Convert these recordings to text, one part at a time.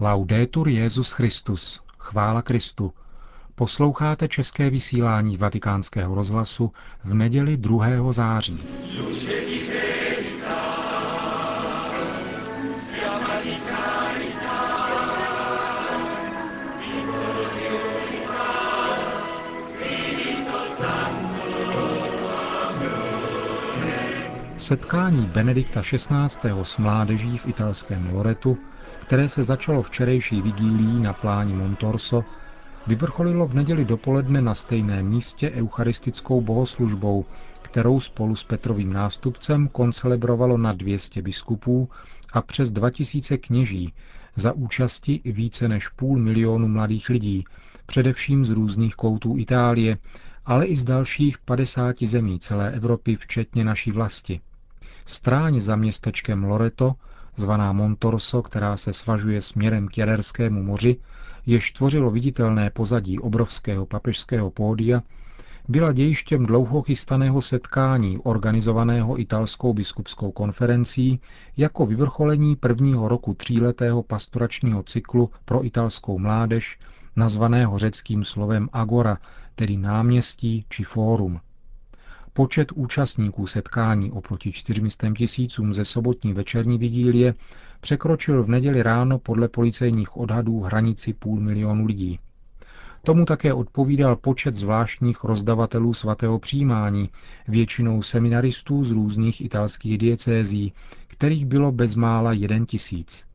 Laudetur Jezus Christus. Chvála Kristu. Posloucháte české vysílání Vatikánského rozhlasu v neděli 2. září. Setkání Benedikta XVI. s mládeží v italském Loretu, které se začalo včerejší vigílí na pláni Montorso, vyvrcholilo v neděli dopoledne na stejném místě eucharistickou bohoslužbou, kterou spolu s Petrovým nástupcem koncelebrovalo na 200 biskupů a přes 2000 kněží za účasti více než půl milionu mladých lidí, především z různých koutů Itálie, ale i z dalších 50 zemí celé Evropy, včetně naší vlasti. Stráň za městečkem Loreto, zvaná Montorso, která se svažuje směrem k Jaderskému moři, jež tvořilo viditelné pozadí obrovského papežského pódia, byla dějištěm dlouho chystaného setkání organizovaného italskou biskupskou konferencí jako vyvrcholení prvního roku tříletého pastoračního cyklu pro italskou mládež, nazvaného řeckým slovem agora, tedy náměstí či fórum. Počet účastníků setkání oproti 400 tisícům ze sobotní večerní vigílie překročil v neděli ráno podle policejních odhadů hranici půl milionu lidí. Tomu také odpovídal počet zvláštních rozdavatelů svatého přijímání, většinou seminaristů z různých italských diecézí, kterých bylo bezmála jeden tisíc.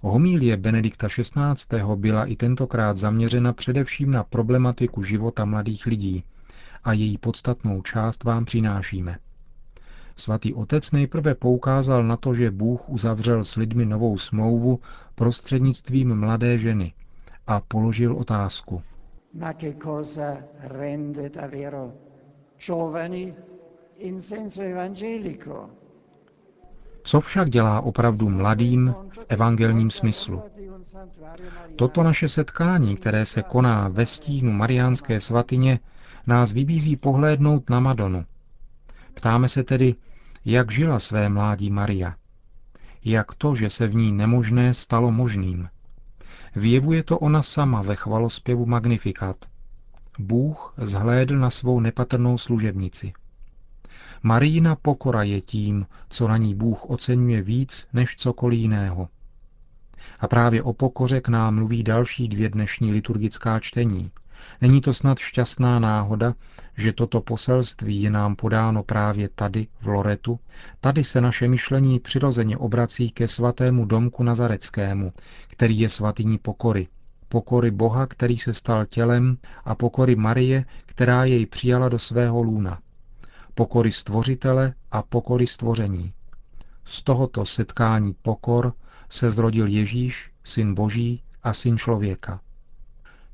Homílie Benedikta XVI. byla i tentokrát zaměřena především na problematiku života mladých lidí a její podstatnou část vám přinášíme. Svatý otec nejprve poukázal na to, že Bůh uzavřel s lidmi novou smlouvu prostřednictvím mladé ženy a položil otázku. Ma che cosa rende davvero giovani in senso evangelico? Co však dělá opravdu mladým v evangelním smyslu? Toto naše setkání, které se koná ve stínu Mariánské svatyně, nás vybízí pohlédnout na Madonu. Ptáme se tedy, jak žila své mládí Maria. Jak to, že se v ní nemožné stalo možným. Vyjevuje to ona sama ve chvalospěvu Magnifikat. Bůh zhlédl na svou nepatrnou služebnici. Marína pokora je tím, co na ní Bůh oceňuje víc než cokoliv jiného. A právě o pokoře k nám mluví další dvě dnešní liturgická čtení – Není to snad šťastná náhoda, že toto poselství je nám podáno právě tady, v Loretu? Tady se naše myšlení přirozeně obrací ke svatému domku Nazareckému, který je svatyní pokory. Pokory Boha, který se stal tělem, a pokory Marie, která jej přijala do svého lůna. Pokory stvořitele a pokory stvoření. Z tohoto setkání pokor se zrodil Ježíš, syn Boží a syn člověka.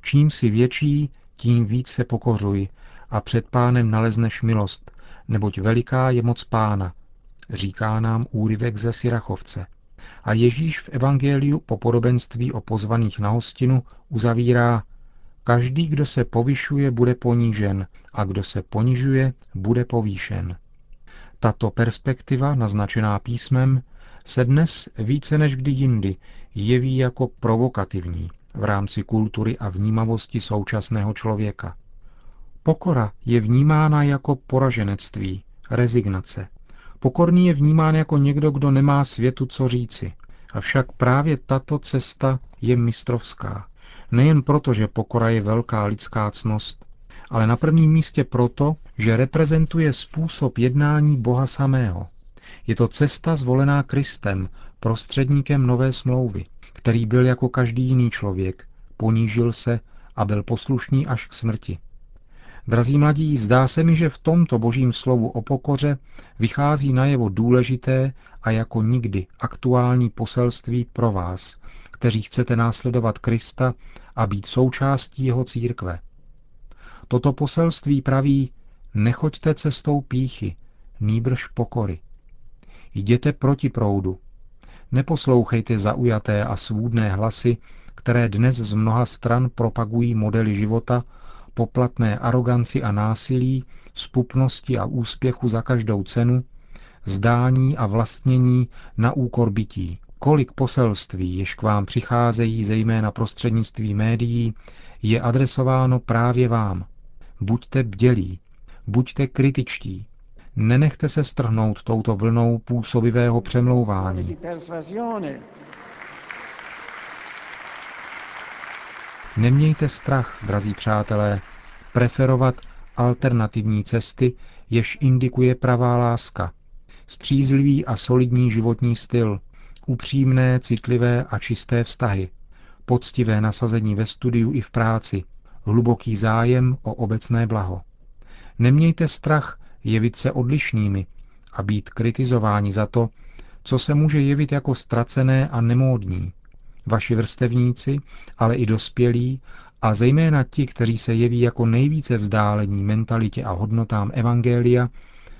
Čím si větší, tím víc se pokořuj a před pánem nalezneš milost, neboť veliká je moc pána, říká nám úryvek ze Sirachovce. A Ježíš v Evangeliu po podobenství o pozvaných na hostinu uzavírá Každý, kdo se povyšuje, bude ponížen a kdo se ponižuje, bude povýšen. Tato perspektiva, naznačená písmem, se dnes více než kdy jindy jeví jako provokativní – v rámci kultury a vnímavosti současného člověka. Pokora je vnímána jako poraženectví, rezignace. Pokorný je vnímán jako někdo, kdo nemá světu co říci. Avšak právě tato cesta je mistrovská. Nejen proto, že pokora je velká lidská cnost, ale na prvním místě proto, že reprezentuje způsob jednání Boha samého. Je to cesta zvolená Kristem, prostředníkem nové smlouvy který byl jako každý jiný člověk, ponížil se a byl poslušný až k smrti. Drazí mladí, zdá se mi, že v tomto božím slovu o pokoře vychází najevo důležité a jako nikdy aktuální poselství pro vás, kteří chcete následovat Krista a být součástí jeho církve. Toto poselství praví, nechoďte cestou píchy, nýbrž pokory. Jděte proti proudu, Neposlouchejte zaujaté a svůdné hlasy, které dnes z mnoha stran propagují modely života, poplatné aroganci a násilí, spupnosti a úspěchu za každou cenu, zdání a vlastnění na úkor bytí. Kolik poselství, jež k vám přicházejí zejména prostřednictví médií, je adresováno právě vám. Buďte bdělí, buďte kritičtí, nenechte se strhnout touto vlnou působivého přemlouvání. Nemějte strach, drazí přátelé, preferovat alternativní cesty, jež indikuje pravá láska, střízlivý a solidní životní styl, upřímné, citlivé a čisté vztahy, poctivé nasazení ve studiu i v práci, hluboký zájem o obecné blaho. Nemějte strach jevit se odlišnými a být kritizováni za to, co se může jevit jako ztracené a nemódní. Vaši vrstevníci, ale i dospělí, a zejména ti, kteří se jeví jako nejvíce vzdálení mentalitě a hodnotám Evangelia,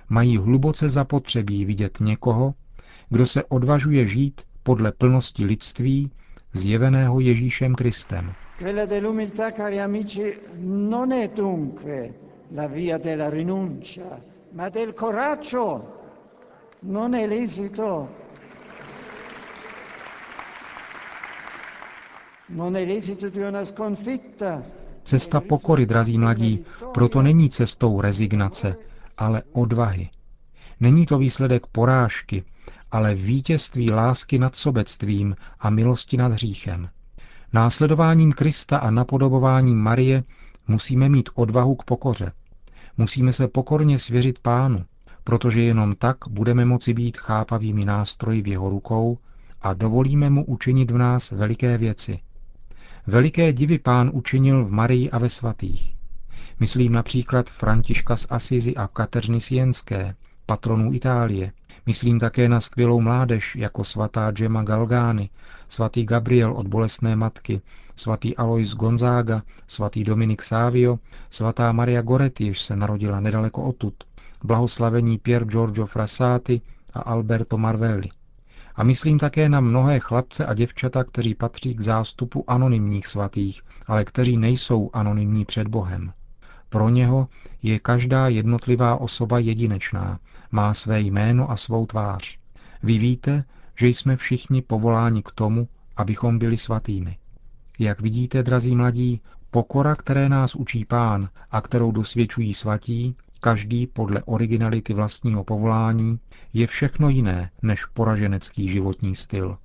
mají hluboce zapotřebí vidět někoho, kdo se odvažuje žít podle plnosti lidství zjeveného Ježíšem Kristem. Cesta pokory, drazí mladí, proto není cestou rezignace, ale odvahy. Není to výsledek porážky, ale vítězství lásky nad sobectvím a milosti nad hříchem. Následováním Krista a napodobováním Marie musíme mít odvahu k pokoře. Musíme se pokorně svěřit pánu, protože jenom tak budeme moci být chápavými nástroji v jeho rukou a dovolíme mu učinit v nás veliké věci. Veliké divy pán učinil v Marii a ve svatých. Myslím například Františka z Asizi a Kateřiny Sienské, patronů Itálie. Myslím také na skvělou mládež jako svatá Gemma Galgány, svatý Gabriel od bolestné matky, svatý Alois Gonzaga, svatý Dominik Savio, svatá Maria Goretti, jež se narodila nedaleko odtud, blahoslavení Pier Giorgio Frassati a Alberto Marvelli. A myslím také na mnohé chlapce a děvčata, kteří patří k zástupu anonymních svatých, ale kteří nejsou anonymní před Bohem. Pro něho je každá jednotlivá osoba jedinečná, má své jméno a svou tvář. Vy víte, že jsme všichni povoláni k tomu, abychom byli svatými. Jak vidíte, drazí mladí, pokora, které nás učí pán a kterou dosvědčují svatí, každý podle originality vlastního povolání, je všechno jiné než poraženecký životní styl.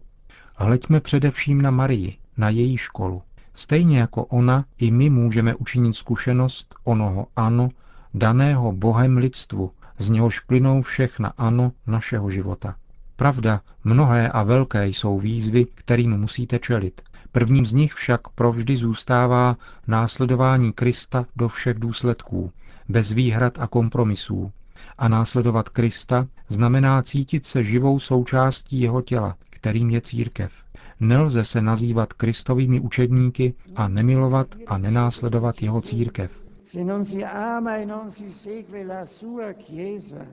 Hleďme především na Marii, na její školu. Stejně jako ona, i my můžeme učinit zkušenost onoho ano, daného Bohem lidstvu, z něhož plynou všechna ano našeho života. Pravda, mnohé a velké jsou výzvy, kterým musíte čelit. Prvním z nich však provždy zůstává následování Krista do všech důsledků, bez výhrad a kompromisů. A následovat Krista znamená cítit se živou součástí jeho těla, kterým je církev. Nelze se nazývat Kristovými učedníky a nemilovat a nenásledovat jeho církev. E non si segue la sua chiesa,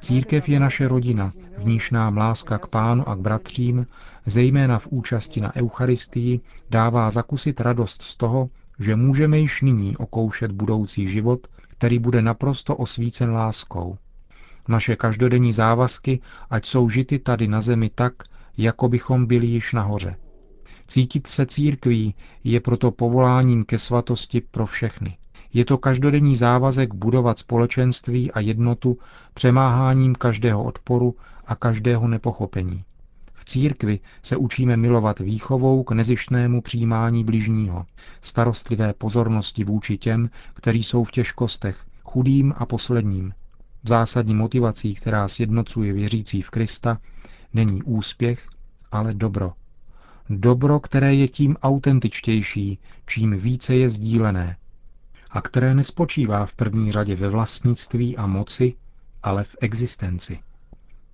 Církev je naše rodina, v níž nám láska k pánu a k bratřím, zejména v účasti na Eucharistii, dává zakusit radost z toho, že můžeme již nyní okoušet budoucí život, který bude naprosto osvícen láskou. Naše každodenní závazky, ať jsou žity tady na zemi tak, jako bychom byli již nahoře. Cítit se církví je proto povoláním ke svatosti pro všechny. Je to každodenní závazek budovat společenství a jednotu přemáháním každého odporu a každého nepochopení. V církvi se učíme milovat výchovou k nezištnému přijímání bližního, starostlivé pozornosti vůči těm, kteří jsou v těžkostech, chudým a posledním. Zásadní motivací, která sjednocuje věřící v Krista, není úspěch, ale dobro. Dobro, které je tím autentičtější, čím více je sdílené, a které nespočívá v první řadě ve vlastnictví a moci, ale v existenci.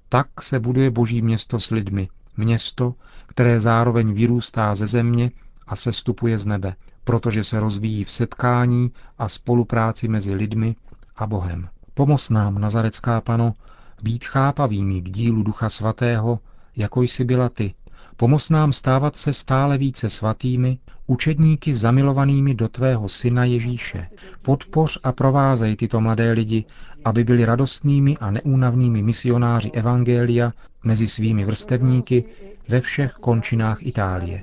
Tak se buduje Boží město s lidmi, město, které zároveň vyrůstá ze země a sestupuje z nebe, protože se rozvíjí v setkání a spolupráci mezi lidmi a Bohem. Pomoz nám, Nazarecká pano, být chápavými k dílu Ducha Svatého, jako jsi byla ty, Pomoz nám stávat se stále více svatými, učedníky zamilovanými do tvého syna Ježíše. Podpoř a provázej tyto mladé lidi, aby byli radostnými a neúnavnými misionáři Evangelia mezi svými vrstevníky ve všech končinách Itálie.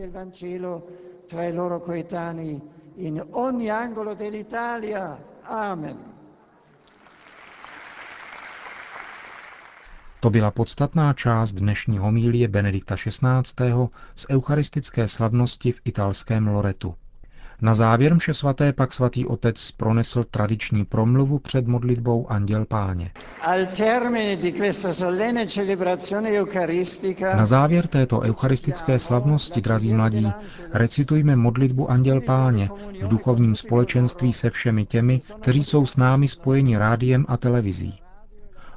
Amen. To byla podstatná část dnešní homílie Benedikta XVI. z eucharistické slavnosti v italském Loretu. Na závěr mše svaté pak svatý otec pronesl tradiční promluvu před modlitbou Anděl Páně. Na závěr této eucharistické slavnosti, drazí mladí, recitujme modlitbu Anděl Páně v duchovním společenství se všemi těmi, kteří jsou s námi spojeni rádiem a televizí.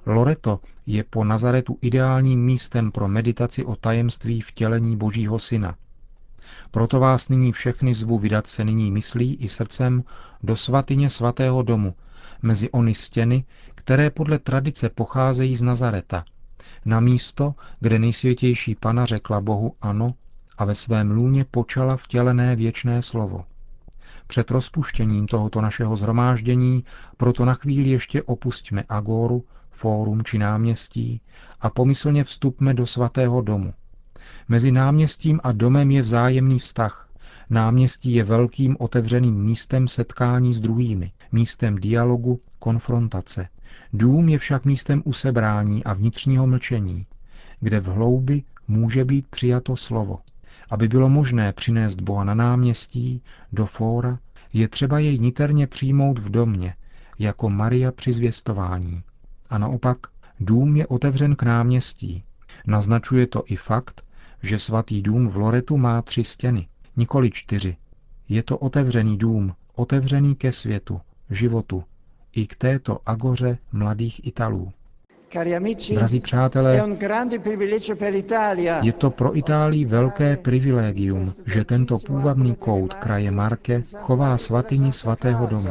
Loreto je po Nazaretu ideálním místem pro meditaci o tajemství vtělení Božího Syna. Proto vás nyní všechny zvu vydat se nyní myslí i srdcem do svatyně svatého domu, mezi ony stěny, které podle tradice pocházejí z Nazareta, na místo, kde nejsvětější pana řekla Bohu ano a ve svém lůně počala vtělené věčné slovo. Před rozpuštěním tohoto našeho zhromáždění proto na chvíli ještě opustíme Agoru, fórum či náměstí a pomyslně vstupme do svatého domu. Mezi náměstím a domem je vzájemný vztah. Náměstí je velkým otevřeným místem setkání s druhými, místem dialogu, konfrontace. Dům je však místem usebrání a vnitřního mlčení, kde v hloubi může být přijato slovo. Aby bylo možné přinést Boha na náměstí, do fóra, je třeba jej niterně přijmout v domě, jako Maria při zvěstování. A naopak, dům je otevřen k náměstí. Naznačuje to i fakt, že svatý dům v Loretu má tři stěny, nikoli čtyři. Je to otevřený dům, otevřený ke světu, životu, i k této agoře mladých Italů. Drazí přátelé, je to pro Itálii velké privilegium, že tento půvabný kout kraje Marke chová svatyni svatého domu.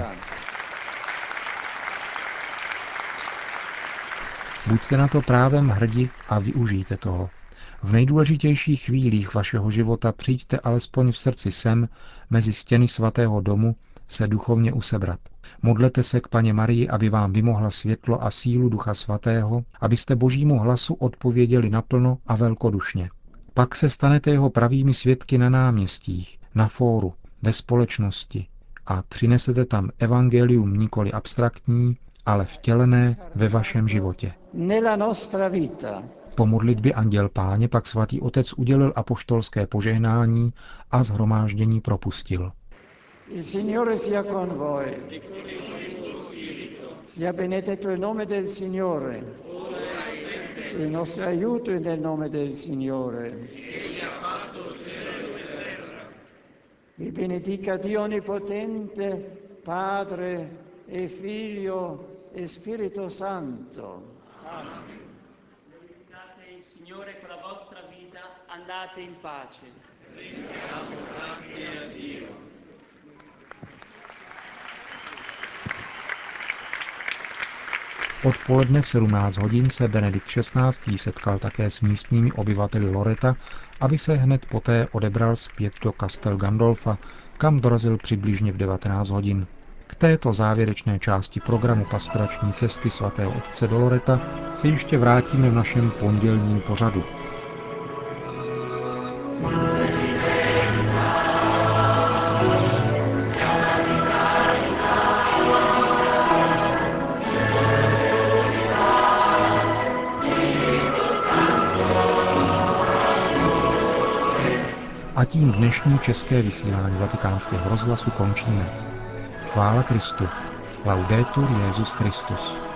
Buďte na to právem hrdi a využijte toho. V nejdůležitějších chvílích vašeho života přijďte alespoň v srdci sem, mezi stěny svatého domu, se duchovně usebrat. Modlete se k paně Marii, aby vám vymohla světlo a sílu Ducha Svatého, abyste božímu hlasu odpověděli naplno a velkodušně. Pak se stanete jeho pravými svědky na náměstích, na fóru, ve společnosti a přinesete tam evangelium nikoli abstraktní, ale vtělené ve vašem životě. Po modlitbě Anděl Páně pak svatý otec udělil apoštolské požehnání a zhromáždění propustil. Il Signore sia con voi. Sia benedetto il nome del Signore. Il nostro aiuto è nel nome del Signore. Vi benedica Dio Onnipotente, Padre e Figlio Spirito Santo. Amen. il Signore con la vostra vita, andate in pace. Rendiamo grazie a Dio. Odpoledne v 17 hodin se Benedikt XVI. setkal také s místními obyvateli Loreta, aby se hned poté odebral zpět do Castel Gandolfa, kam dorazil přibližně v 19 hodin. K této závěrečné části programu pastorační cesty svatého otce do Loreta se ještě vrátíme v našem pondělním pořadu. A tím dnešní české vysílání vatikánského rozhlasu končíme. Chvála Kristu. Laudetur Jezus Christus.